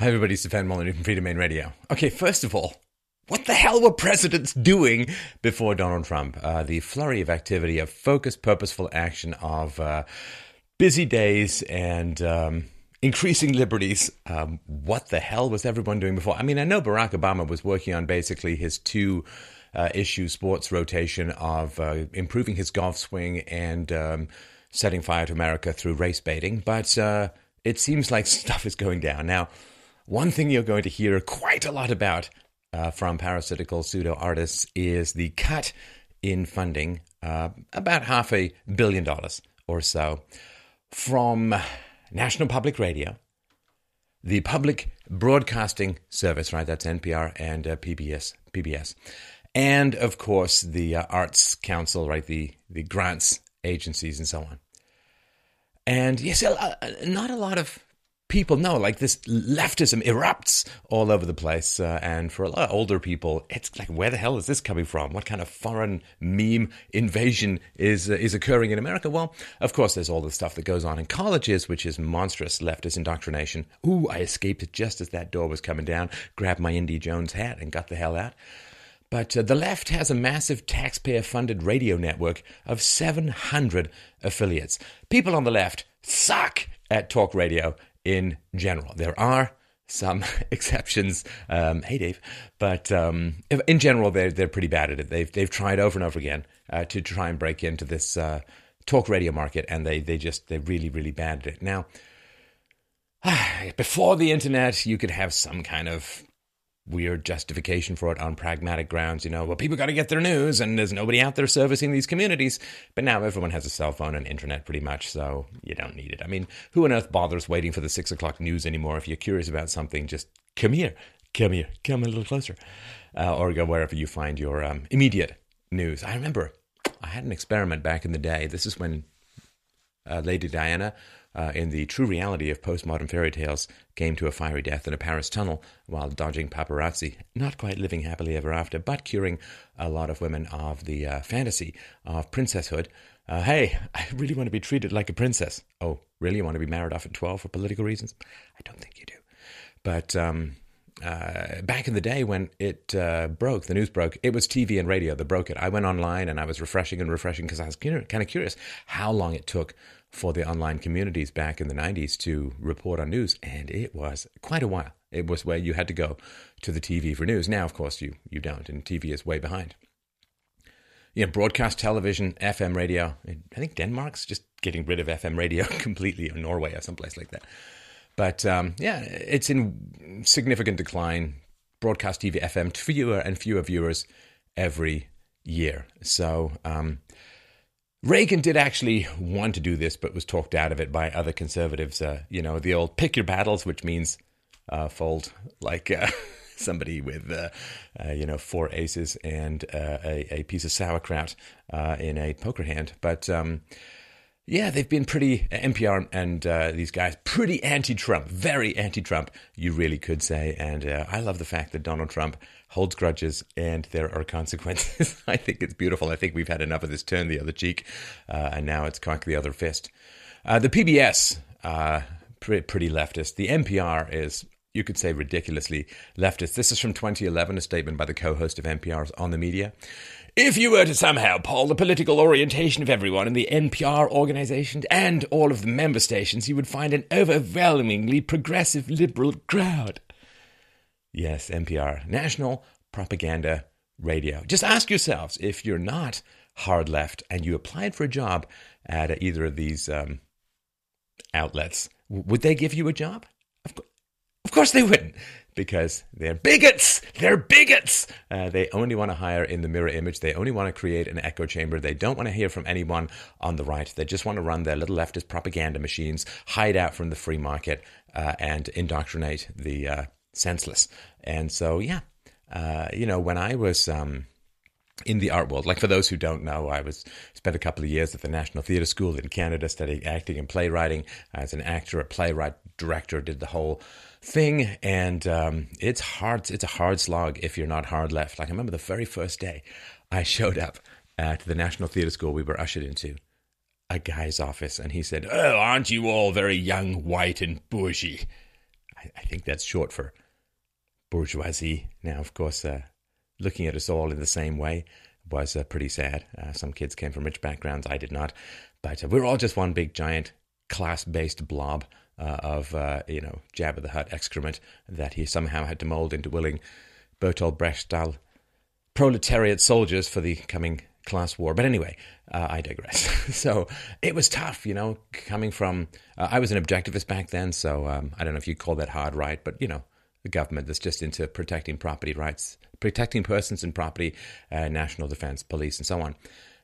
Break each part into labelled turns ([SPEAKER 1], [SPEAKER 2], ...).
[SPEAKER 1] Hi, everybody. It's Stefan Molyneux from Freedomain Radio. Okay, first of all, what the hell were presidents doing before Donald Trump? Uh, the flurry of activity, of focused, purposeful action, of uh, busy days and um, increasing liberties. Um, what the hell was everyone doing before? I mean, I know Barack Obama was working on basically his two uh, issue sports rotation of uh, improving his golf swing and um, setting fire to America through race baiting, but uh, it seems like stuff is going down. Now, one thing you're going to hear quite a lot about uh, from parasitical pseudo artists is the cut in funding, uh, about half a billion dollars or so, from National Public Radio, the Public Broadcasting Service, right? That's NPR and uh, PBS, PBS, and of course the uh, Arts Council, right? The the grants agencies and so on. And yes, not a lot of people know, like this leftism erupts all over the place. Uh, and for a lot of older people, it's like, where the hell is this coming from? What kind of foreign meme invasion is uh, is occurring in America? Well, of course, there's all the stuff that goes on in colleges, which is monstrous leftist indoctrination. Ooh, I escaped just as that door was coming down, grabbed my Indy Jones hat, and got the hell out. But uh, the left has a massive taxpayer funded radio network of 700 affiliates. People on the left suck at talk radio in general. There are some exceptions. Um, hey, Dave, but um, in general, they're they're pretty bad at it. They've they've tried over and over again uh, to try and break into this uh, talk radio market, and they they just they're really really bad at it. Now, before the internet, you could have some kind of weird justification for it on pragmatic grounds. You know, well, people got to get their news, and there's nobody out there servicing these communities. But now everyone has a cell phone and internet pretty much, so you don't need it. I mean, who on earth bothers waiting for the six o'clock news anymore? If you're curious about something, just come here, come here, come a little closer, uh, or go wherever you find your um, immediate news. I remember I had an experiment back in the day. This is when uh, Lady Diana uh, in the true reality of postmodern fairy tales, came to a fiery death in a Paris tunnel while dodging paparazzi, not quite living happily ever after, but curing a lot of women of the uh, fantasy of princesshood. Uh, hey, I really want to be treated like a princess. Oh, really? You want to be married off at 12 for political reasons? I don't think you do. But um, uh, back in the day when it uh, broke, the news broke, it was TV and radio that broke it. I went online and I was refreshing and refreshing because I was kind of curious how long it took for the online communities back in the 90s to report on news, and it was quite a while. It was where you had to go to the TV for news. Now, of course, you, you don't, and TV is way behind. You know, broadcast television, FM radio. I think Denmark's just getting rid of FM radio completely, or Norway, or someplace like that. But um, yeah, it's in significant decline. Broadcast TV, FM, fewer and fewer viewers every year. So, um, Reagan did actually want to do this, but was talked out of it by other conservatives. Uh, you know, the old pick your battles, which means uh, fold like uh, somebody with, uh, uh, you know, four aces and uh, a, a, piece of sauerkraut in a poker hand. But um, yeah, they've been pretty, NPR and these guys, pretty anti Trump, very anti Trump, you really could say. And I love the fact that Donald Trump holds grudges and there are consequences. I think it's beautiful. I think we've had enough of this turn the other cheek, uh, and now it's cock the other fist. Uh, the PBS, uh, pretty, pretty leftist. The NPR is, you could say, ridiculously leftist. This is from 2011, a statement by the co host of NPR's On the Media. If you were to somehow poll the political orientation of everyone in the NPR organization and all of the member stations, you would find an overwhelmingly progressive liberal crowd. Yes, NPR, National Propaganda Radio. Just ask yourselves if you're not hard left and you applied for a job at either of these um, outlets, would they give you a job? Of, co- of course they wouldn't, because they're bigots. They're bigots. Uh, they only want to hire in the mirror image. They only want to create an echo chamber. They don't want to hear from anyone on the right. They just want to run their little leftist propaganda machines, hide out from the free market, uh, and indoctrinate the uh, senseless. And so, yeah, uh, you know, when I was um, in the art world, like for those who don't know, I was spent a couple of years at the National Theatre School in Canada studying acting and playwriting. As an actor, a playwright, director, did the whole thing, and um, it's hard. It's a hard slog if you're not hard left. Like I remember the very first day I showed up at the National Theatre School we were ushered into a guy's office, and he said, "Oh, aren't you all very young, white, and bushy?" I, I think that's short for bourgeoisie. Now, of course, uh, looking at us all in the same way was uh, pretty sad. Uh, some kids came from rich backgrounds, I did not. But uh, we're all just one big, giant, class based blob uh, of, uh, you know, Jabba the Hutt excrement that he somehow had to mold into willing Bertolt Brecht style proletariat soldiers for the coming class war. But anyway, uh, I digress. so it was tough, you know, coming from. Uh, I was an objectivist back then, so um, I don't know if you'd call that hard right, but you know, the government that's just into protecting property rights, protecting persons and property, uh, national defense, police, and so on.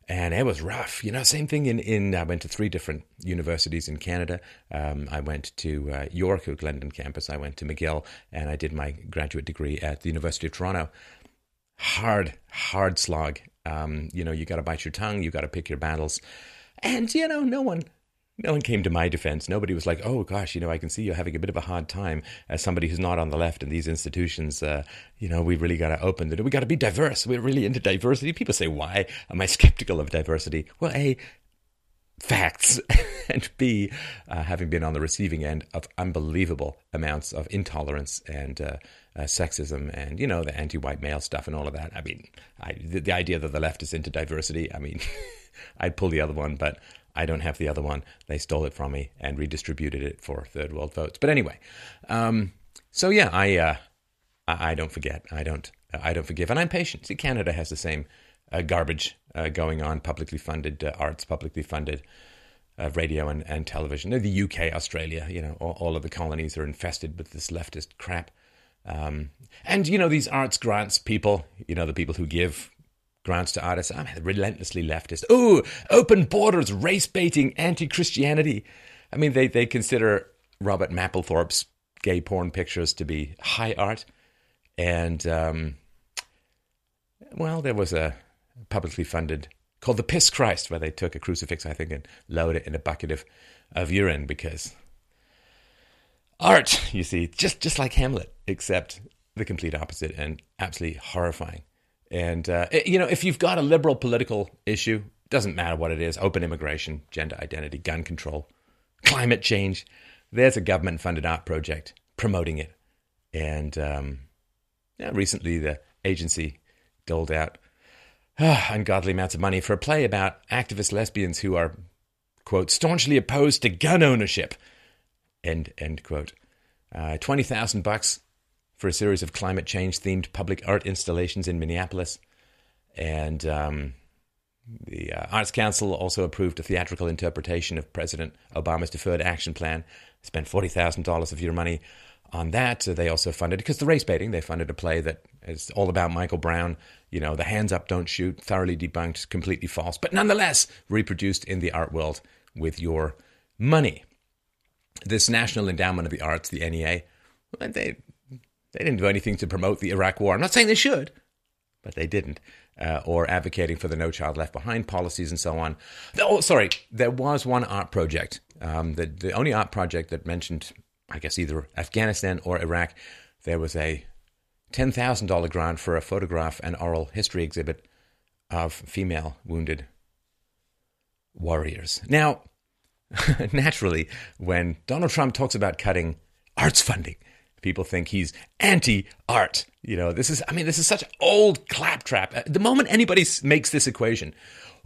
[SPEAKER 1] And it was rough, you know. Same thing in, in I went to three different universities in Canada. Um, I went to uh, York, at Glendon campus. I went to McGill, and I did my graduate degree at the University of Toronto. Hard, hard slog. Um, you know, you got to bite your tongue. You got to pick your battles. And you know, no one no one came to my defense. Nobody was like, "Oh gosh, you know, I can see you're having a bit of a hard time as somebody who's not on the left in these institutions. Uh, you know, we really got to open the. We got to be diverse. We're really into diversity." People say, "Why am I skeptical of diversity?" Well, a facts, and b uh, having been on the receiving end of unbelievable amounts of intolerance and uh, uh, sexism and you know the anti-white male stuff and all of that. I mean, I, the, the idea that the left is into diversity. I mean, I'd pull the other one, but I don't have the other one. They stole it from me and redistributed it for third world votes. But anyway, um, so yeah, I, uh, I, I don't forget. I don't I don't forgive, and I'm patient. See, Canada has the same uh, garbage uh, going on: publicly funded uh, arts, publicly funded uh, radio and, and television. The UK, Australia, you know, all, all, of the colonies are infested with this leftist crap. Um, and you know these arts grants people, you know the people who give grants to artists. I'm relentlessly leftist. Ooh, open borders, race baiting, anti Christianity. I mean, they, they consider Robert Mapplethorpe's gay porn pictures to be high art. And, um, well, there was a publicly funded called The Piss Christ, where they took a crucifix, I think, and lowered it in a bucket of, of urine because art, you see, just, just like Hamlet, except the complete opposite and absolutely horrifying. And, uh, you know, if you've got a liberal political issue, doesn't matter what it is open immigration, gender identity, gun control, climate change there's a government funded art project promoting it. And um, yeah, recently the agency doled out uh, ungodly amounts of money for a play about activist lesbians who are, quote, staunchly opposed to gun ownership, end, end quote. Uh, 20,000 bucks for a series of climate change themed public art installations in Minneapolis. And um, the uh, Arts Council also approved a theatrical interpretation of President Obama's Deferred Action Plan. Spent $40,000 of your money on that. They also funded, because the race baiting, they funded a play that is all about Michael Brown. You know, the hands up, don't shoot, thoroughly debunked, completely false, but nonetheless reproduced in the art world with your money. This National Endowment of the Arts, the NEA, they they didn't do anything to promote the Iraq War. I'm not saying they should, but they didn't. Uh, or advocating for the No Child Left Behind policies and so on. Oh, sorry, there was one art project. Um, the, the only art project that mentioned, I guess, either Afghanistan or Iraq. There was a $10,000 grant for a photograph and oral history exhibit of female wounded warriors. Now, naturally, when Donald Trump talks about cutting arts funding, people think he's anti art. You know, this is, I mean, this is such old claptrap. Uh, the moment anybody makes this equation,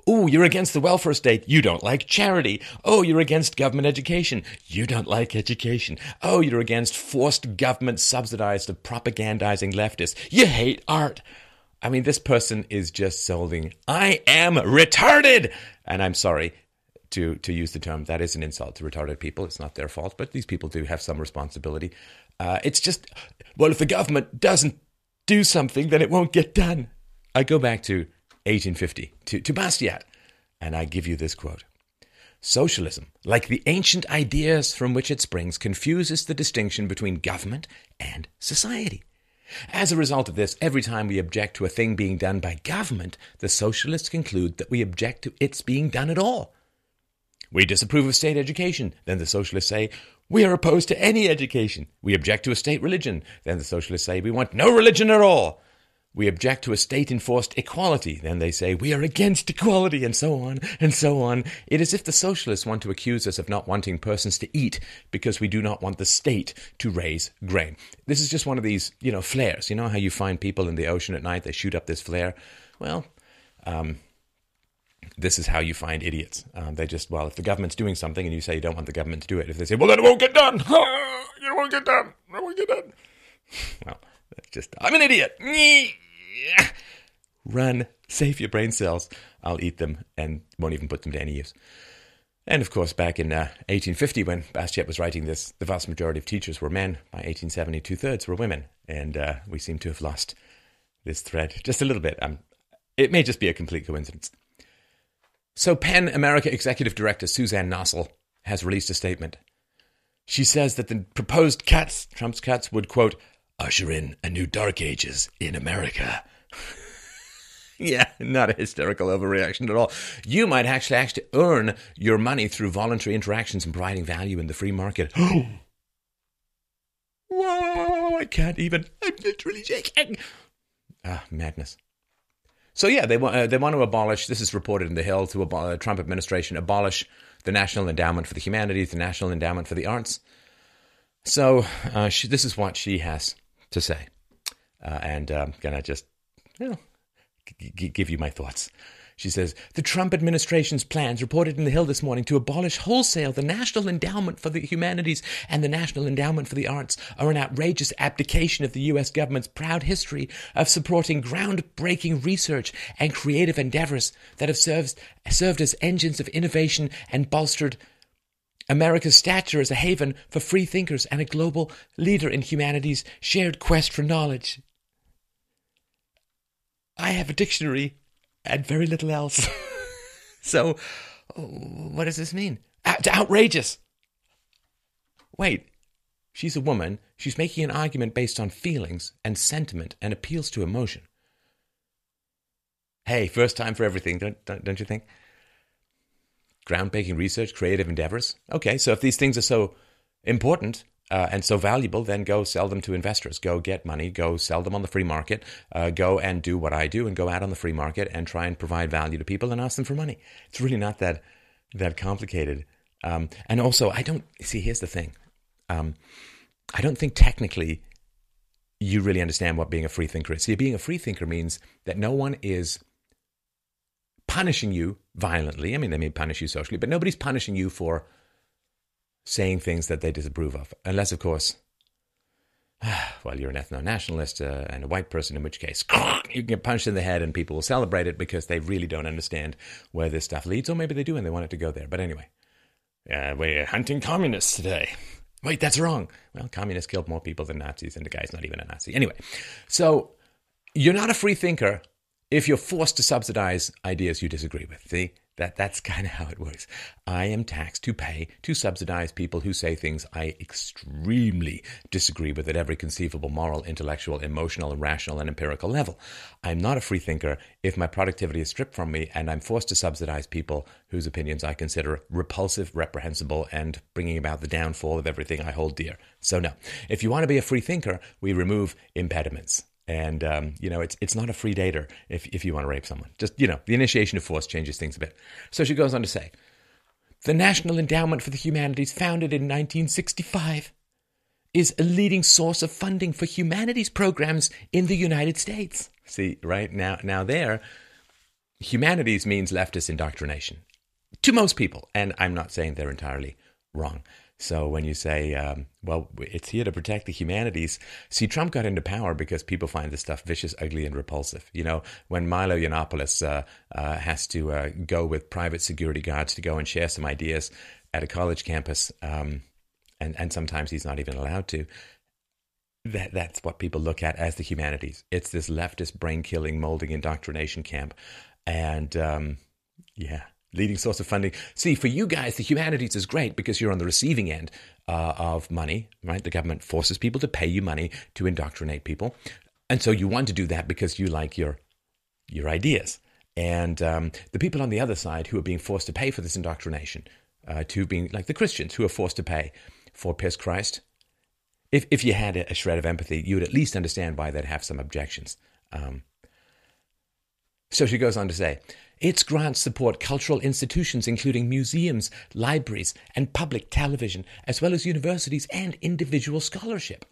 [SPEAKER 1] Oh, you're against the welfare state. You don't like charity. Oh, you're against government education. You don't like education. Oh, you're against forced government subsidized propagandizing leftists. You hate art. I mean, this person is just solving, I am retarded. And I'm sorry, to to use the term. That is an insult to retarded people. It's not their fault, but these people do have some responsibility. Uh, it's just, well, if the government doesn't do something, then it won't get done. I go back to 1850 to, to Bastiat, and I give you this quote. Socialism, like the ancient ideas from which it springs, confuses the distinction between government and society. As a result of this, every time we object to a thing being done by government, the socialists conclude that we object to its being done at all. We disapprove of state education. Then the socialists say, we are opposed to any education. We object to a state religion. Then the socialists say, we want no religion at all. we object to a state enforced equality. Then they say we are against equality, and so on and so on. It is as if the socialists want to accuse us of not wanting persons to eat because we do not want the state to raise grain. This is just one of these, you know, flares. You know how you find people in the ocean at night, they shoot up this flare? Well, um, this is how you find idiots. Um, they just, well, if the government's doing something and you say you don't want the government to do it, if they say, well, then it won't get done. it won't get done. It won't get done. Well, that's just, I'm an idiot. Run, save your brain cells. I'll eat them and won't even put them to any use. And of course, back in uh, 1850, when Bastiat was writing this, the vast majority of teachers were men. By 1870, two thirds were women. And uh, we seem to have lost this thread just a little bit. Um, it may just be a complete coincidence. So, PEN America Executive Director Suzanne Nossel has released a statement. She says that the proposed cuts, Trump's cuts, would, quote, usher in a new dark ages in America. yeah, not a hysterical overreaction at all. You might actually actually earn your money through voluntary interactions and providing value in the free market. Whoa, I can't even. I'm literally shaking. Ah, madness. So yeah, they want uh, they want to abolish. This is reported in the Hill to abolish, Trump administration abolish the National Endowment for the Humanities, the National Endowment for the Arts. So uh, she, this is what she has to say, uh, and I'm um, gonna just you know g- g- give you my thoughts. She says the Trump administration's plans, reported in the Hill this morning, to abolish wholesale the National Endowment for the Humanities and the National Endowment for the Arts are an outrageous abdication of the U.S. government's proud history of supporting groundbreaking research and creative endeavors that have served, served as engines of innovation and bolstered America's stature as a haven for free thinkers and a global leader in humanity's shared quest for knowledge. I have a dictionary and very little else. so, what does this mean? It's outrageous. Wait, she's a woman. She's making an argument based on feelings and sentiment and appeals to emotion. Hey, first time for everything, don't, don't, don't you think? Groundbreaking research, creative endeavors. Okay, so if these things are so important, uh, and so valuable, then go sell them to investors. Go get money, go sell them on the free market, uh, go and do what I do and go out on the free market and try and provide value to people and ask them for money. It's really not that that complicated. Um, and also, I don't see. Here's the thing. Um, I don't think technically you really understand what being a free thinker is. See, being a free thinker means that no one is punishing you violently. I mean, they may punish you socially, but nobody's punishing you for saying things that they disapprove of. Unless, of course, well, you're an ethno nationalist uh, and a white person, in which case you can get punched in the head and people will celebrate it because they really don't understand where this stuff leads, or maybe they do and they want it to go there. But anyway, uh, we're hunting communists today. Wait, that's wrong. Well, communists killed more people than Nazis, and the guy's not even a Nazi. Anyway, so you're not a free thinker if you're forced to subsidize ideas you disagree with. See, that, that's kind of how it works. I am taxed to pay to subsidize people who say things I extremely disagree with at every conceivable moral, intellectual, emotional, rational, and empirical level. I'm not a free thinker if my productivity is stripped from me and I'm forced to subsidize people whose opinions I consider repulsive, reprehensible, and bringing about the downfall of everything I hold dear. So, no. If you want to be a free thinker, we remove impediments. And um, you know, it's it's not a free dater if if you want to rape someone. Just you know, the initiation of force changes things a bit. So she goes on to say, the National Endowment for the Humanities, founded in 1965, is a leading source of funding for humanities programs in the United States. See, right now, now there, humanities means leftist indoctrination to most people, and I'm not saying they're entirely wrong. So when you say, um, well, it's here to protect the humanities, see, Trump got into power because people find this stuff vicious, ugly, and repulsive. You know, when Milo Yiannopoulos uh, uh, has to uh, go with private security guards to go and share some ideas at a college campus, um, and, and sometimes he's not even allowed to, that, that's what people look at as the humanities. It's this leftist brain killing, molding indoctrination camp. And um, yeah, leading source of funding. See, for you guys, the humanities is great because you're on the receiving end uh, of money, right? The government forces people to pay you money to indoctrinate people, and so you want to do that because you like your your ideas. And um, the people on the other side who are being forced to pay for this indoctrination, uh, to being like the Christians who are forced to pay for piss Christ. If if you had a shred of empathy, you would at least understand why they'd have some objections. Um, so she goes on to say, its grants support cultural institutions, including museums, libraries, and public television, as well as universities and individual scholarship.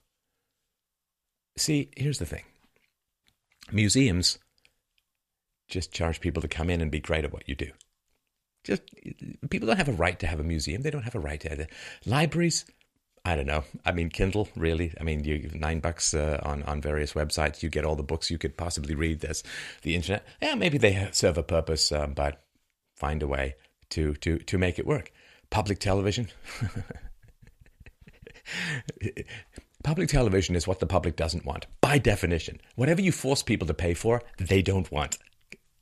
[SPEAKER 1] See, here's the thing museums just charge people to come in and be great at what you do. Just people don't have a right to have a museum. They don't have a right to have it. libraries. I don't know. I mean, Kindle, really. I mean, you nine bucks uh, on on various websites. You get all the books you could possibly read. There's the internet. Yeah, maybe they serve a purpose, uh, but find a way to to to make it work. Public television. Public television is what the public doesn't want, by definition. Whatever you force people to pay for, they don't want.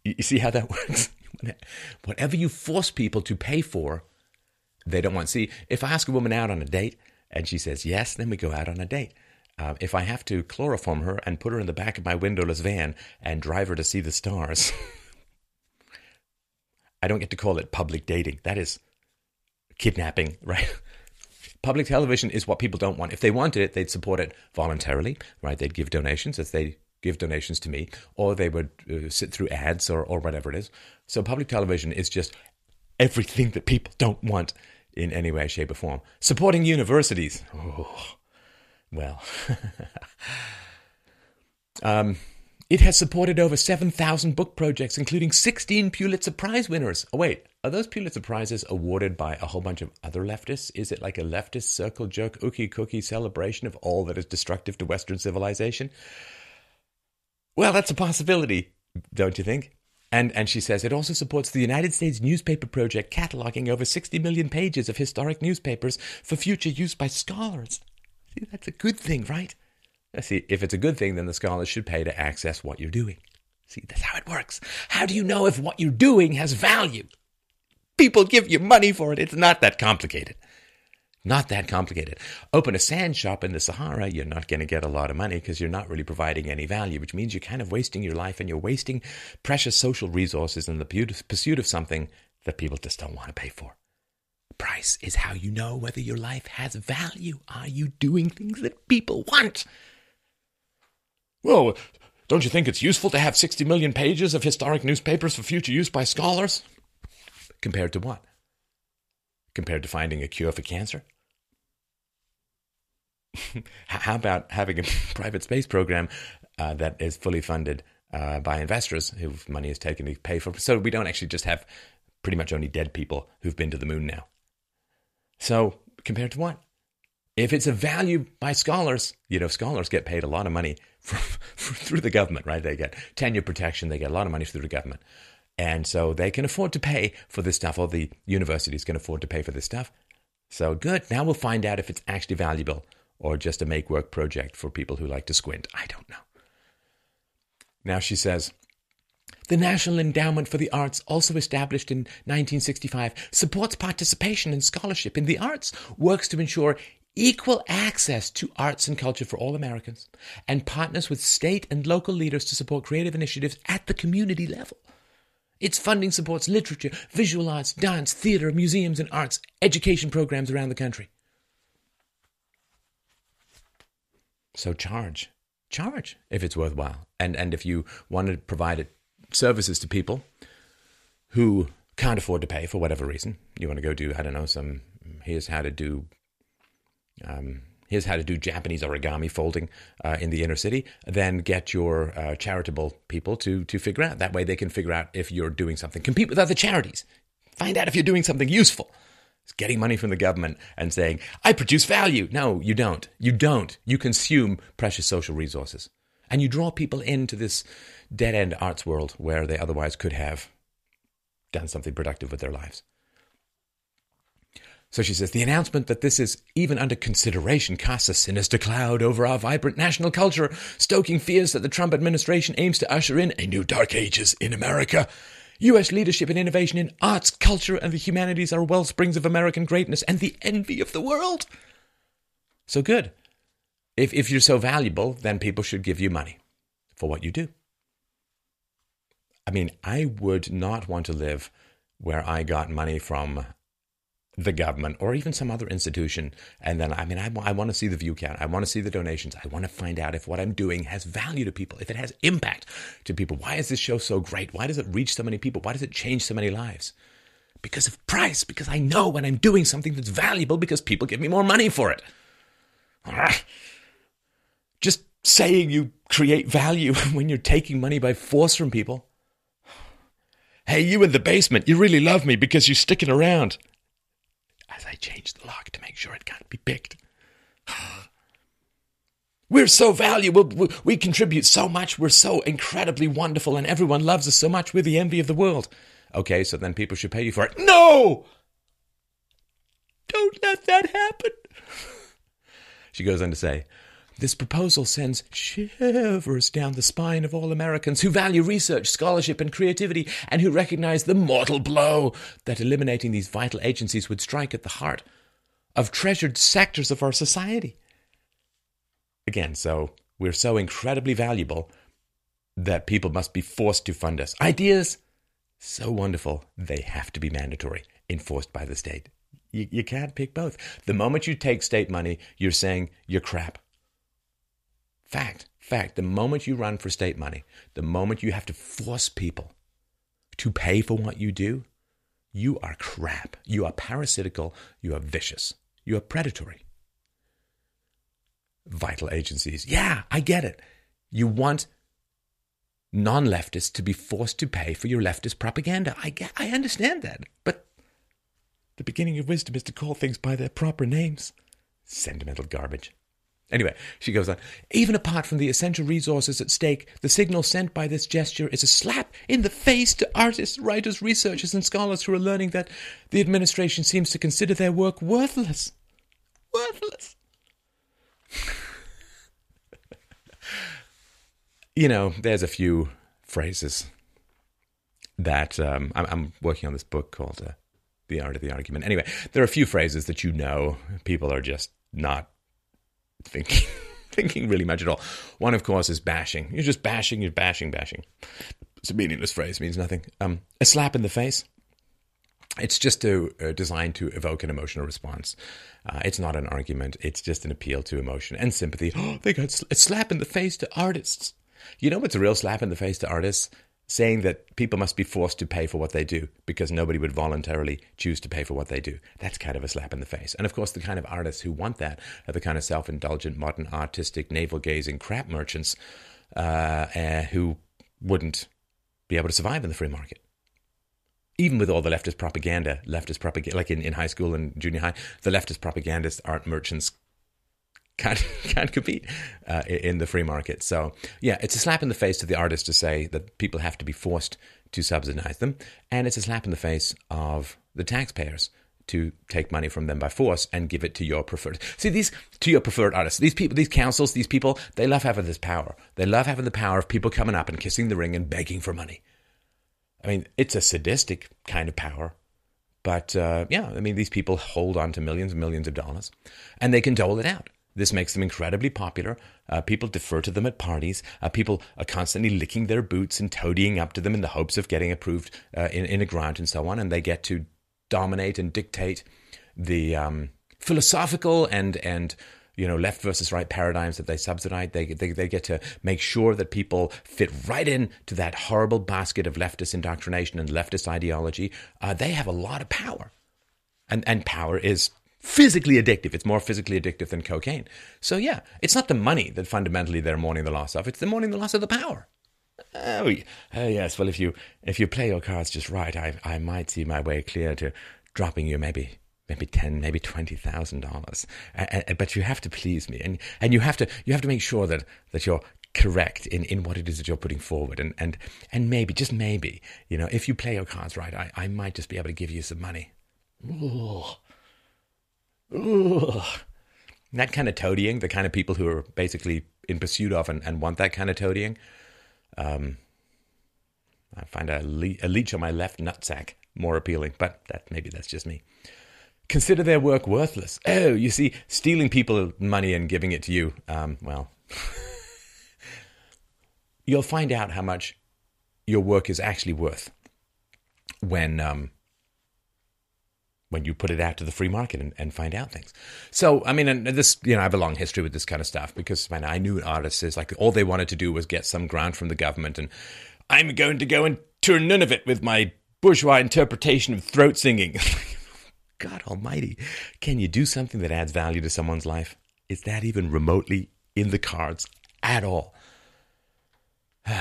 [SPEAKER 1] You see how that works? Whatever you force people to pay for, they don't want. See, if I ask a woman out on a date and she says yes, then we go out on a date. Uh, if I have to chloroform her and put her in the back of my windowless van and drive her to see the stars, I don't get to call it public dating. That is kidnapping, right? Public television is what people don't want. If they wanted it, they'd support it voluntarily, right? They'd give donations if they give donations to me, or they would uh, sit through ads or, or whatever it is. So public television is just everything that people don't want in any way, shape, or form. Supporting universities. Oh, well. um, it has supported over 7,000 book projects, including 16 Pulitzer Prize winners. Oh, wait, are those Pulitzer Prizes awarded by a whole bunch of other leftists? Is it like a leftist circle jerk, ookie cookie celebration of all that is destructive to Western civilization? Well, that's a possibility, don't you think? And, and she says it also supports the United States Newspaper Project, cataloging over 60 million pages of historic newspapers for future use by scholars. See, that's a good thing, right? See, if it's a good thing, then the scholars should pay to access what you're doing. See, that's how it works. How do you know if what you're doing has value? People give you money for it. It's not that complicated. Not that complicated. Open a sand shop in the Sahara, you're not going to get a lot of money because you're not really providing any value, which means you're kind of wasting your life and you're wasting precious social resources in the pursuit of something that people just don't want to pay for. Price is how you know whether your life has value. Are you doing things that people want? Well, don't you think it's useful to have 60 million pages of historic newspapers for future use by scholars? Compared to what? Compared to finding a cure for cancer? How about having a private space program uh, that is fully funded uh, by investors whose money is taken to pay for? So we don't actually just have pretty much only dead people who've been to the moon now. So compared to what? If it's a value by scholars, you know, scholars get paid a lot of money from, through the government, right? They get tenure protection, they get a lot of money through the government. And so they can afford to pay for this stuff, or the universities can afford to pay for this stuff. So good. Now we'll find out if it's actually valuable or just a make work project for people who like to squint. I don't know. Now she says, the National Endowment for the Arts, also established in 1965, supports participation and scholarship in the arts, works to ensure equal access to arts and culture for all Americans, and partners with state and local leaders to support creative initiatives at the community level. Its funding supports literature, visual arts, dance, theater, museums, and arts education programs around the country. So charge. Charge if it's worthwhile. And, and if you want to provide services to people who can't afford to pay for whatever reason, you want to go do, I don't know, some, here's how to do um, here's how to do Japanese origami folding uh, in the inner city. Then get your uh, charitable people to to figure out. That way, they can figure out if you're doing something. Compete with other charities. Find out if you're doing something useful. It's getting money from the government and saying, "I produce value." No, you don't. You don't. You consume precious social resources, and you draw people into this dead end arts world where they otherwise could have done something productive with their lives. So she says the announcement that this is even under consideration casts a sinister cloud over our vibrant national culture, stoking fears that the Trump administration aims to usher in a new dark ages in America. U.S. leadership and innovation in arts, culture, and the humanities are wellsprings of American greatness and the envy of the world. So good. If, if you're so valuable, then people should give you money for what you do. I mean, I would not want to live where I got money from the government or even some other institution. And then, I mean, I, I want to see the view count. I want to see the donations. I want to find out if what I'm doing has value to people, if it has impact to people. Why is this show so great? Why does it reach so many people? Why does it change so many lives? Because of price, because I know when I'm doing something that's valuable, because people give me more money for it. Just saying you create value when you're taking money by force from people. Hey, you in the basement, you really love me because you're sticking around as I change the lock to make sure it can't be picked. We're so valuable. We contribute so much. We're so incredibly wonderful, and everyone loves us so much. We're the envy of the world. Okay, so then people should pay you for it. No! Don't let that happen. she goes on to say, this proposal sends shivers down the spine of all Americans who value research, scholarship, and creativity, and who recognize the mortal blow that eliminating these vital agencies would strike at the heart of treasured sectors of our society. Again, so we're so incredibly valuable that people must be forced to fund us. Ideas, so wonderful, they have to be mandatory, enforced by the state. You, you can't pick both. The moment you take state money, you're saying you're crap. Fact, fact, the moment you run for state money, the moment you have to force people to pay for what you do, you are crap. You are parasitical. You are vicious. You are predatory. Vital agencies. Yeah, I get it. You want non leftists to be forced to pay for your leftist propaganda. I, get, I understand that. But the beginning of wisdom is to call things by their proper names. Sentimental garbage. Anyway, she goes on. Even apart from the essential resources at stake, the signal sent by this gesture is a slap in the face to artists, writers, researchers, and scholars who are learning that the administration seems to consider their work worthless. Worthless. you know, there's a few phrases that um, I'm, I'm, working on this book called uh, The Art of the Argument. Anyway, there are a few phrases that you know people are just not thinking thinking really much at all. One, of course, is bashing. You're just bashing. You're bashing, bashing. It's a meaningless phrase. Means nothing. Um, a slap in the face. It's just uh, designed to evoke an emotional response. Uh, it's not an argument. It's just an appeal to emotion and sympathy. Oh, they got a slap in the face to artists. You know what's a real slap in the face to artists? Saying that people must be forced to pay for what they do because nobody would voluntarily choose to pay for what they do. That's kind of a slap in the face. And of course, the kind of artists who want that are the kind of self indulgent, modern, artistic, navel gazing crap merchants uh, uh, who wouldn't be able to survive in the free market. Even with all the leftist propaganda, leftist propaganda, like in, in high school and junior high, the leftist propagandists aren't merchants can't can't compete uh, in the free market. So yeah, it's a slap in the face to the artist to say that people have to be forced to subsidize them, and it's a slap in the face of the taxpayers to take money from them by force and give it to your preferred. See these to your preferred artists. These people, these councils, these people, they love having this power. They love having the power of people coming up and kissing the ring and begging for money. I mean, it's a sadistic kind of power. But uh, yeah, I mean, these people hold on to millions and millions of dollars and they can dole it out. This makes them incredibly popular. Uh, people defer to them at parties. Uh, people are constantly licking their boots and toadying up to them in the hopes of getting approved uh, in, in a grant and so on. And they get to dominate and dictate the um, philosophical and and you know left versus right paradigms that they subsidize. They, they they get to make sure that people fit right in to that horrible basket of leftist indoctrination and leftist ideology. Uh, they have a lot of power, and and power is physically addictive. It's more physically addictive than cocaine. So yeah, it's not the money that fundamentally they're mourning the loss of. It's the mourning the loss of the power. Oh, uh, yes. Well, if you if you play your cards just right, I I might see my way clear to dropping you maybe maybe ten, maybe twenty thousand dollars. But you have to please me, and and you have to you have to make sure that that you're correct in, in what it is that you're putting forward, and and and maybe just maybe you know if you play your cards right, I I might just be able to give you some money. Ooh. That kind of toadying, the kind of people who are basically in pursuit of and, and want that kind of toadying, um, I find a, le- a leech on my left nutsack more appealing, but that maybe that's just me. Consider their work worthless. Oh, you see, stealing people money and giving it to you, um, well, you'll find out how much your work is actually worth when um, when you put it out to the free market and, and find out things. So, I mean, and this, you know, I have a long history with this kind of stuff because, man, I knew artists is like all they wanted to do was get some grant from the government. And I'm going to go and turn none of it with my bourgeois interpretation of throat singing. God almighty, can you do something that adds value to someone's life? Is that even remotely in the cards at all?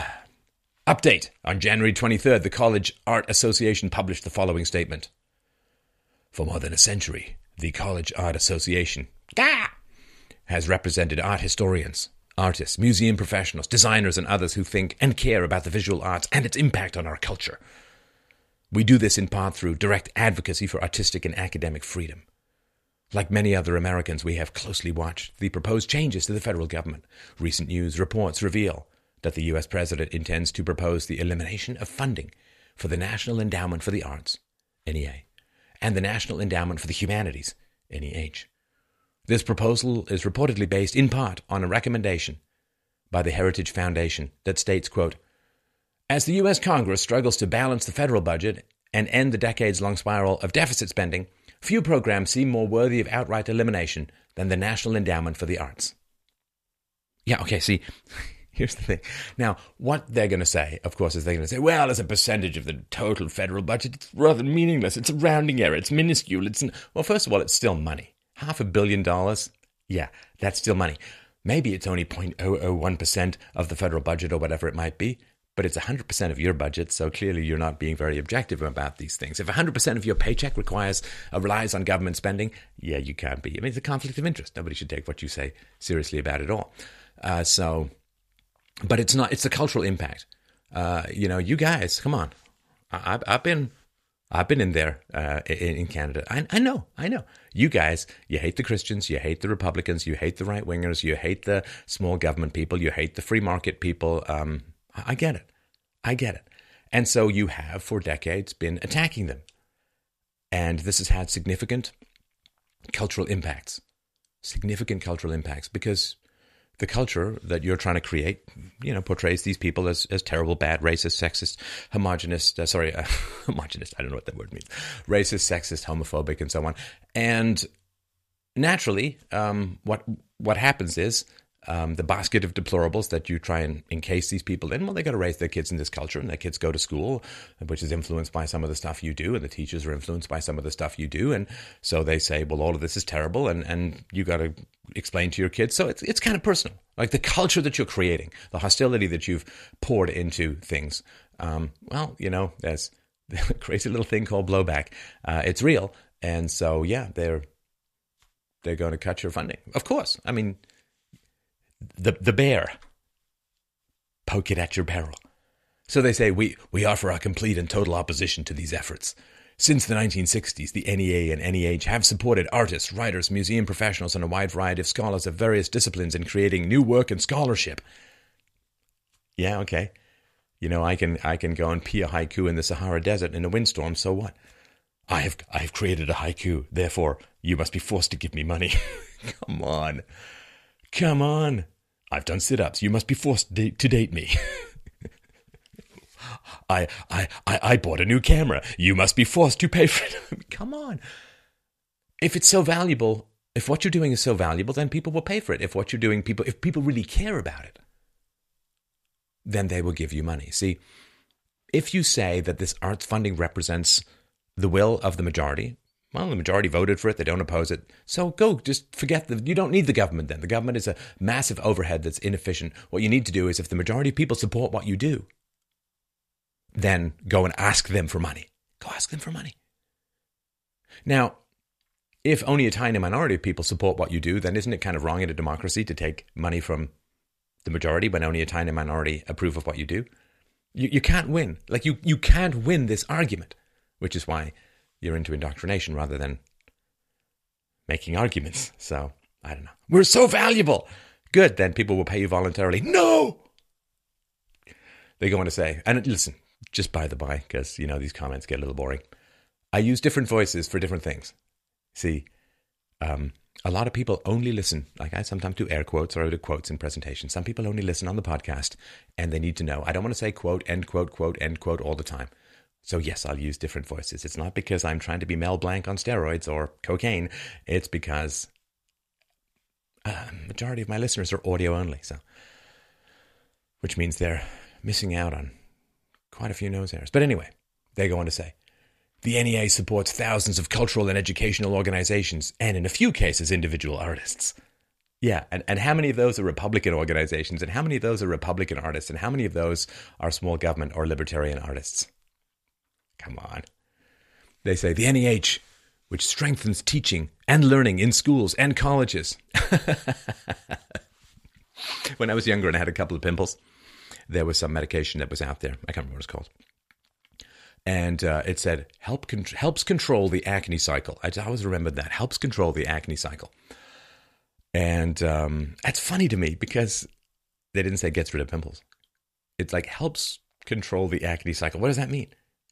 [SPEAKER 1] Update. On January 23rd, the College Art Association published the following statement. For more than a century, the College Art Association has represented art historians, artists, museum professionals, designers, and others who think and care about the visual arts and its impact on our culture. We do this in part through direct advocacy for artistic and academic freedom. Like many other Americans, we have closely watched the proposed changes to the federal government. Recent news reports reveal that the U.S. president intends to propose the elimination of funding for the National Endowment for the Arts, NEA, and the National Endowment for the Humanities, NEH. This proposal is reportedly based in part on a recommendation by the Heritage Foundation that states, quote, As the U.S. Congress struggles to balance the federal budget and end the decades long spiral of deficit spending, few programs seem more worthy of outright elimination than the National Endowment for the Arts. Yeah, okay, see, Here's the thing. Now, what they're going to say, of course, is they're going to say, well, as a percentage of the total federal budget, it's rather meaningless. It's a rounding error. It's minuscule. It's well, first of all, it's still money. Half a billion dollars. Yeah, that's still money. Maybe it's only 0.001% of the federal budget or whatever it might be, but it's 100% of your budget. So clearly you're not being very objective about these things. If 100% of your paycheck requires uh, relies on government spending, yeah, you can't be. I mean, it's a conflict of interest. Nobody should take what you say seriously about it all. Uh, so but it's not. It's the cultural impact. Uh, you know, you guys, come on. I, have been, I've been in there uh, in, in, Canada. I, I, know, I know. You guys, you hate the Christians, you hate the Republicans, you hate the right wingers, you hate the small government people, you hate the free market people. Um, I, I get it. I get it. And so you have for decades been attacking them, and this has had significant cultural impacts. Significant cultural impacts because the culture that you're trying to create, you know, portrays these people as, as terrible, bad, racist, sexist, homogenous, uh, sorry, uh, I don't know what that word means, racist, sexist, homophobic, and so on. And naturally, um, what what happens is um, the basket of deplorables that you try and encase these people in. Well, they got to raise their kids in this culture, and their kids go to school, which is influenced by some of the stuff you do, and the teachers are influenced by some of the stuff you do, and so they say, well, all of this is terrible, and and you got to explain to your kids. So it's it's kind of personal, like the culture that you're creating, the hostility that you've poured into things. Um, well, you know, there's a crazy little thing called blowback. Uh, it's real, and so yeah, they're they're going to cut your funding. Of course, I mean the, the bear. Poke it at your barrel. So they say, we, we offer our complete and total opposition to these efforts. Since the 1960s, the NEA and NEH have supported artists, writers, museum professionals, and a wide variety of scholars of various disciplines in creating new work and scholarship. Yeah, okay. You know, I can I can go and pee a haiku in the Sahara Desert in a windstorm, so what? I have I have created a haiku, therefore you must be forced to give me money. Come on. Come on. I've done sit ups. You must be forced to date me. I, I, I, I bought a new camera. You must be forced to pay for it. Come on. If it's so valuable, if what you're doing is so valuable, then people will pay for it. If what you're doing, people, if people really care about it, then they will give you money. See, if you say that this arts funding represents the will of the majority, well, the majority voted for it. They don't oppose it. So go, just forget the. You don't need the government then. The government is a massive overhead that's inefficient. What you need to do is, if the majority of people support what you do, then go and ask them for money. Go ask them for money. Now, if only a tiny minority of people support what you do, then isn't it kind of wrong in a democracy to take money from the majority when only a tiny minority approve of what you do? You, you can't win. Like, you, you can't win this argument, which is why you're into indoctrination rather than making arguments. So I don't know. We're so valuable. Good. Then people will pay you voluntarily. No. They go on to say, and listen, just by the by, because you know these comments get a little boring. I use different voices for different things. See, um, a lot of people only listen, like I sometimes do air quotes or I do quotes in presentations. Some people only listen on the podcast and they need to know. I don't want to say quote, end quote, quote, end quote all the time. So, yes, I'll use different voices. It's not because I'm trying to be Mel Blanc on steroids or cocaine. It's because uh, majority of my listeners are audio only. So, which means they're missing out on quite a few nose hairs. But anyway, they go on to say the NEA supports thousands of cultural and educational organizations and, in a few cases, individual artists. Yeah, and, and how many of those are Republican organizations, and how many of those are Republican artists, and how many of those are small government or libertarian artists? Come on. They say the NEH, which strengthens teaching and learning in schools and colleges. when I was younger and I had a couple of pimples, there was some medication that was out there. I can't remember what it's called. And uh, it said help con- helps control the acne cycle. I always remembered that helps control the acne cycle. And um, that's funny to me because they didn't say gets rid of pimples. It's like helps control the acne cycle. What does that mean?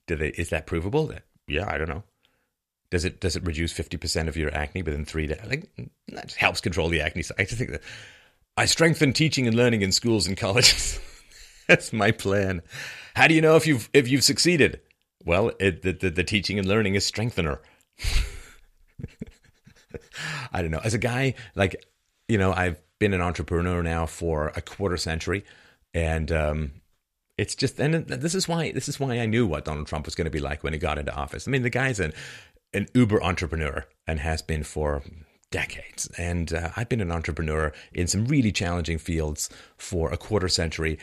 [SPEAKER 1] Do they, is that provable? Yeah, I don't know. Does it does it reduce fifty percent of your acne within three days? Like that helps control the acne. Cycle. I just think that I strengthen teaching and learning in schools and colleges. That's my plan. How do you know if you've if you've succeeded? Well, it, the, the, the teaching and learning is strengthener. I don't know. As a guy, like you know, I've been an entrepreneur now for a quarter century, and um, it's just and this is why this is why I knew what Donald Trump was going to be like when he got into office. I mean, the guy's an an uber entrepreneur and has been for decades. And uh, I've been an entrepreneur in some really challenging fields for a quarter century.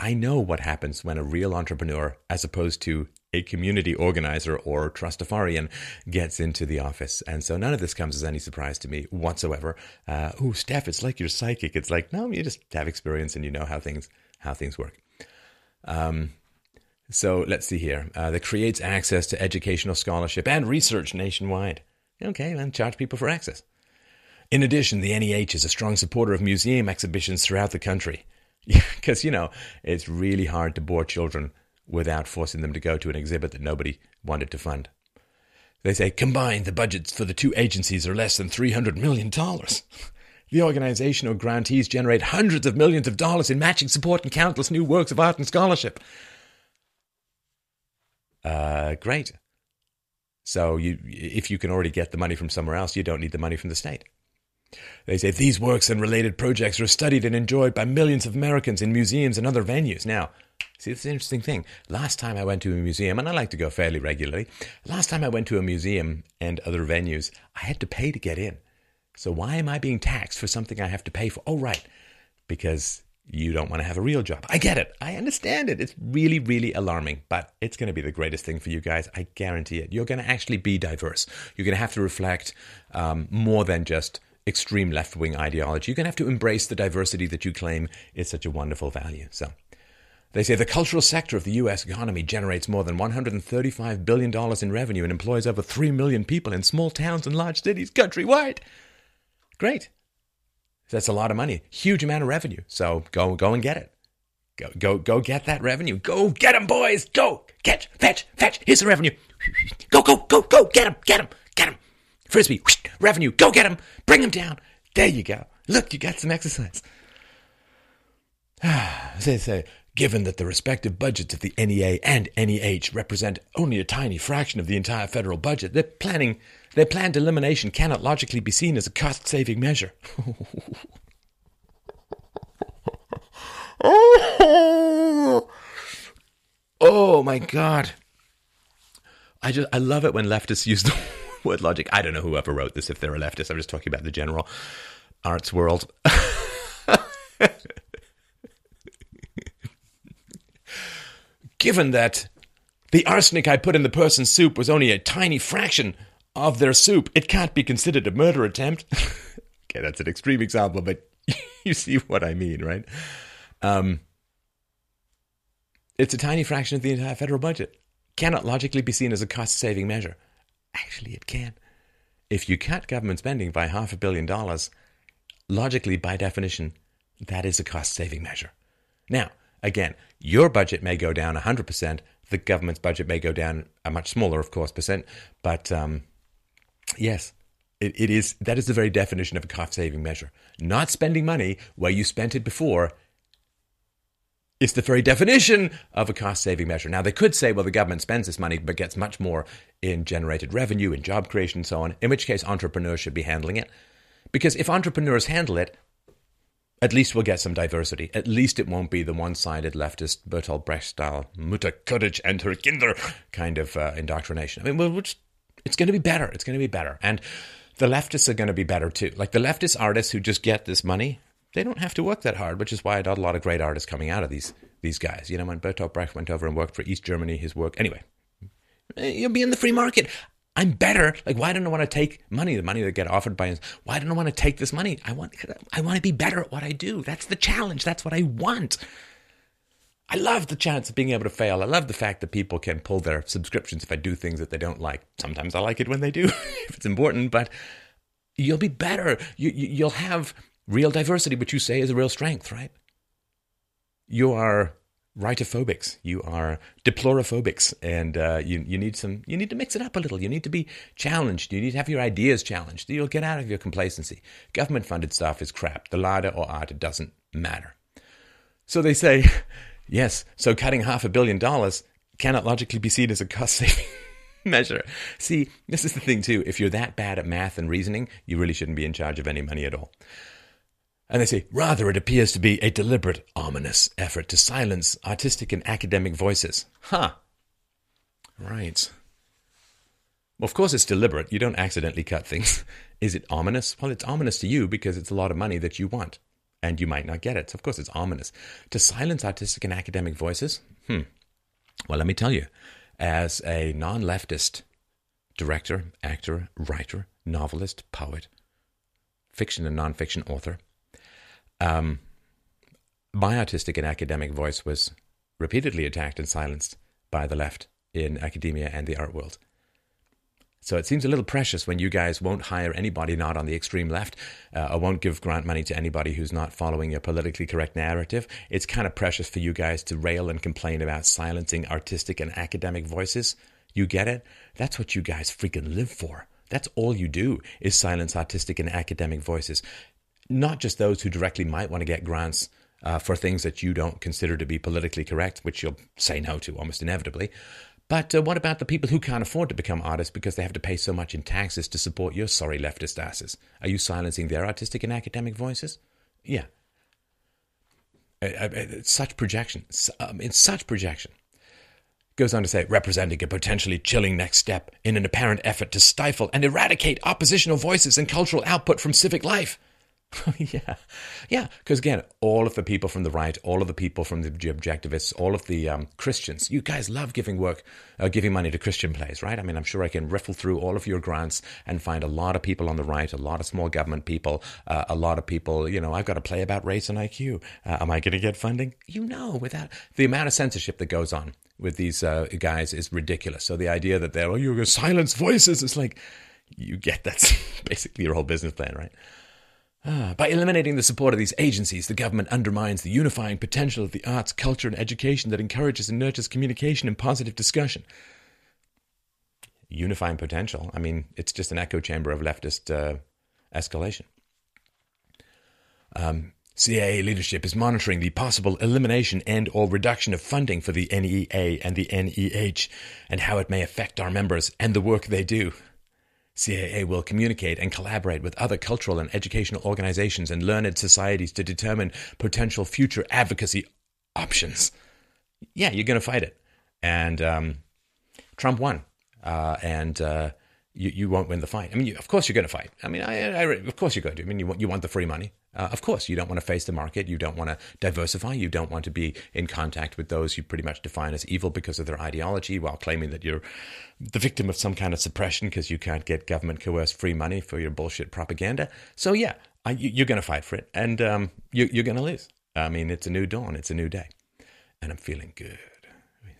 [SPEAKER 1] I know what happens when a real entrepreneur, as opposed to a community organizer or trustafarian, gets into the office. And so none of this comes as any surprise to me whatsoever. Uh, oh, Steph, it's like you're psychic. It's like, no, you just have experience and you know how things how things work. Um, so let's see here. Uh, that creates access to educational scholarship and research nationwide. Okay, then charge people for access. In addition, the NEH is a strong supporter of museum exhibitions throughout the country. Because, you know, it's really hard to bore children without forcing them to go to an exhibit that nobody wanted to fund. They say combined, the budgets for the two agencies are less than $300 million. The organizational grantees generate hundreds of millions of dollars in matching support and countless new works of art and scholarship. Uh, great. So you, if you can already get the money from somewhere else, you don't need the money from the state. They say these works and related projects are studied and enjoyed by millions of Americans in museums and other venues. Now, see, it's an interesting thing. Last time I went to a museum, and I like to go fairly regularly, last time I went to a museum and other venues, I had to pay to get in. So why am I being taxed for something I have to pay for? Oh, right. Because you don't want to have a real job. I get it. I understand it. It's really, really alarming, but it's going to be the greatest thing for you guys. I guarantee it. You're going to actually be diverse. You're going to have to reflect um, more than just extreme left wing ideology. You're going to have to embrace the diversity that you claim is such a wonderful value. So they say the cultural sector of the U.S. economy generates more than $135 billion in revenue and employs over 3 million people in small towns and large cities countrywide. Great. That's a lot of money, huge amount of revenue. So go, go and get it. Go, go, go get that revenue. Go get them, boys. Go catch, fetch, fetch. Here's the revenue. Go, go, go, go. Get them, get them, get them. Frisbee, whoosh, revenue. Go get them. Bring them down. There you go. Look, you got some exercise. say, say, given that the respective budgets of the NEA and NEH represent only a tiny fraction of the entire federal budget, they're planning their planned elimination cannot logically be seen as a cost saving measure. oh, oh my god. I just I love it when leftists use the word logic. I don't know whoever wrote this if they're a leftist. I'm just talking about the general arts world. Given that the arsenic I put in the person's soup was only a tiny fraction of their soup, it can't be considered a murder attempt. okay, that's an extreme example, but you see what I mean, right? Um, it's a tiny fraction of the entire federal budget. Cannot logically be seen as a cost saving measure. Actually, it can. If you cut government spending by half a billion dollars, logically, by definition, that is a cost saving measure. Now, again, your budget may go down 100%, the government's budget may go down a much smaller, of course, percent, but um, Yes. It, it is that is the very definition of a cost saving measure. Not spending money where you spent it before It's the very definition of a cost saving measure. Now, they could say, well, the government spends this money but gets much more in generated revenue, in job creation, and so on, in which case entrepreneurs should be handling it. Because if entrepreneurs handle it, at least we'll get some diversity. At least it won't be the one sided leftist Bertolt Brecht style Mutter Courage and her Kinder kind of uh, indoctrination. I mean, we'll just, it's going to be better. It's going to be better. And the leftists are going to be better too. Like the leftist artists who just get this money, they don't have to work that hard, which is why I got a lot of great artists coming out of these these guys. You know, when Bertolt Brecht went over and worked for East Germany, his work. Anyway, eh, you'll be in the free market. I'm better. Like, why don't I want to take money, the money that get offered by us? Why don't I want to take this money? I want, I want to be better at what I do. That's the challenge. That's what I want. I love the chance of being able to fail. I love the fact that people can pull their subscriptions if I do things that they don't like. Sometimes I like it when they do, if it's important, but you'll be better. You, you, you'll have real diversity, which you say is a real strength, right? You are rightophobics, you are deplorophobics, and uh, you you need some you need to mix it up a little. You need to be challenged. You need to have your ideas challenged. You'll get out of your complacency. Government funded stuff is crap. The LADA or ARTA doesn't matter. So they say, yes. So cutting half a billion dollars cannot logically be seen as a cost saving. measure. See, this is the thing too. If you're that bad at math and reasoning, you really shouldn't be in charge of any money at all. And they say, rather, it appears to be a deliberate, ominous effort to silence artistic and academic voices. Huh. Right. Well, of course, it's deliberate. You don't accidentally cut things. Is it ominous? Well, it's ominous to you because it's a lot of money that you want, and you might not get it. So, of course, it's ominous. To silence artistic and academic voices? Hmm. Well, let me tell you, as a non leftist director, actor, writer, novelist, poet, fiction and nonfiction author, um, my artistic and academic voice was repeatedly attacked and silenced by the left in academia and the art world. So it seems a little precious when you guys won't hire anybody not on the extreme left, uh, or won't give grant money to anybody who's not following your politically correct narrative. It's kind of precious for you guys to rail and complain about silencing artistic and academic voices. You get it? That's what you guys freaking live for. That's all you do is silence artistic and academic voices not just those who directly might want to get grants uh, for things that you don't consider to be politically correct, which you'll say no to almost inevitably. But uh, what about the people who can't afford to become artists because they have to pay so much in taxes to support your sorry leftist asses? Are you silencing their artistic and academic voices? Yeah. Such projection. Um, in such projection. Goes on to say, representing a potentially chilling next step in an apparent effort to stifle and eradicate oppositional voices and cultural output from civic life. yeah, yeah. Because again, all of the people from the right, all of the people from the objectivists, all of the um, Christians, you guys love giving work, uh, giving money to Christian plays, right? I mean, I'm sure I can riffle through all of your grants and find a lot of people on the right, a lot of small government people, uh, a lot of people. You know, I've got to play about race and IQ. Uh, am I going to get funding? You know, without the amount of censorship that goes on with these uh, guys is ridiculous. So the idea that they're oh, you're going to silence voices is like, you get that's basically your whole business plan, right? Ah, by eliminating the support of these agencies, the government undermines the unifying potential of the arts, culture, and education that encourages and nurtures communication and positive discussion. Unifying potential? I mean, it's just an echo chamber of leftist uh, escalation. Um, CAA leadership is monitoring the possible elimination and or reduction of funding for the NEA and the NEH and how it may affect our members and the work they do. CAA will communicate and collaborate with other cultural and educational organizations and learned societies to determine potential future advocacy options. Yeah, you're going to fight it. And um, Trump won. Uh, and uh, you, you won't win the fight. I mean, you, of course you're going to fight. I mean, I, I, of course you're going to. I mean, you want, you want the free money. Uh, of course, you don't want to face the market. You don't want to diversify. You don't want to be in contact with those you pretty much define as evil because of their ideology while claiming that you're the victim of some kind of suppression because you can't get government coerced free money for your bullshit propaganda. So, yeah, I, you, are going to fight for it and um, you, you're going to lose. I mean, it's a new dawn, it's a new day. And I'm feeling good.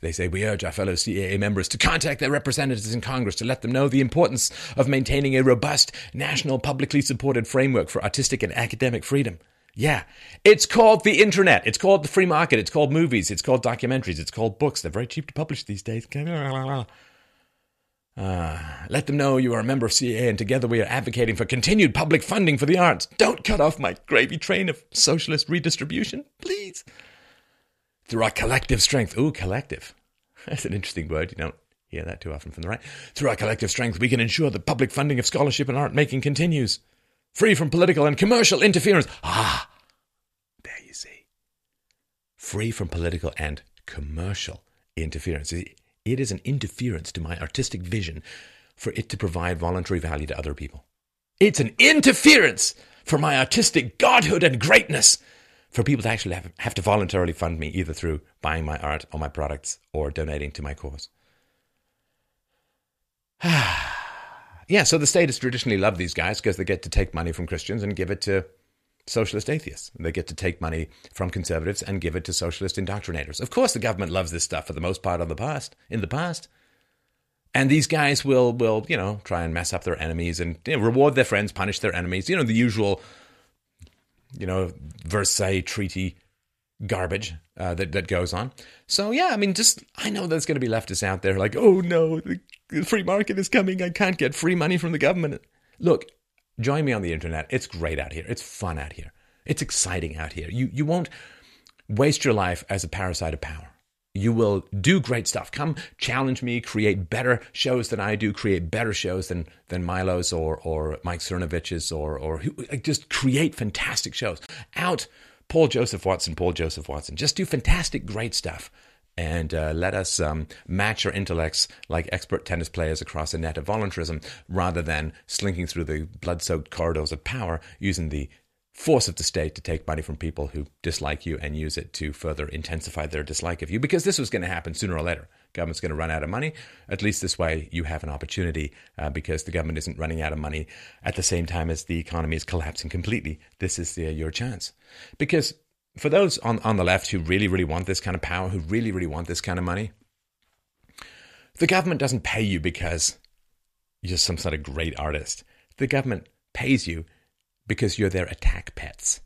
[SPEAKER 1] They say we urge our fellow CAA members to contact their representatives in Congress to let them know the importance of maintaining a robust, national, publicly supported framework for artistic and academic freedom. Yeah, it's called the internet. It's called the free market. It's called movies. It's called documentaries. It's called books. They're very cheap to publish these days. Uh, let them know you are a member of CAA and together we are advocating for continued public funding for the arts. Don't cut off my gravy train of socialist redistribution, please. Through our collective strength. Ooh, collective. That's an interesting word. You don't hear that too often from the right. Through our collective strength, we can ensure that public funding of scholarship and art making continues, free from political and commercial interference. Ah, there you see. Free from political and commercial interference. It is an interference to my artistic vision for it to provide voluntary value to other people. It's an interference for my artistic godhood and greatness for people to actually have, have to voluntarily fund me either through buying my art or my products or donating to my cause. yeah, so the state has traditionally loved these guys because they get to take money from Christians and give it to socialist atheists. They get to take money from conservatives and give it to socialist indoctrinators. Of course, the government loves this stuff for the most part of the past. In the past, and these guys will will you know try and mess up their enemies and you know, reward their friends, punish their enemies. You know the usual, you know Versailles Treaty garbage uh, that that goes on. So yeah, I mean, just I know there's going to be leftists out there like, oh no, the, free market is coming. I can't get free money from the government. Look, join me on the internet. It's great out here. It's fun out here. It's exciting out here. You you won't waste your life as a parasite of power. You will do great stuff. Come challenge me, create better shows than I do, create better shows than than Milo's or or Mike Cernovich's or or just create fantastic shows. Out Paul Joseph Watson, Paul Joseph Watson. Just do fantastic, great stuff. And uh, let us um, match our intellects like expert tennis players across a net of voluntarism rather than slinking through the blood soaked corridors of power using the force of the state to take money from people who dislike you and use it to further intensify their dislike of you because this was going to happen sooner or later. Government's going to run out of money. At least this way, you have an opportunity uh, because the government isn't running out of money at the same time as the economy is collapsing completely. This is uh, your chance. Because for those on, on the left who really, really want this kind of power, who really, really want this kind of money, the government doesn't pay you because you're some sort of great artist. The government pays you because you're their attack pets.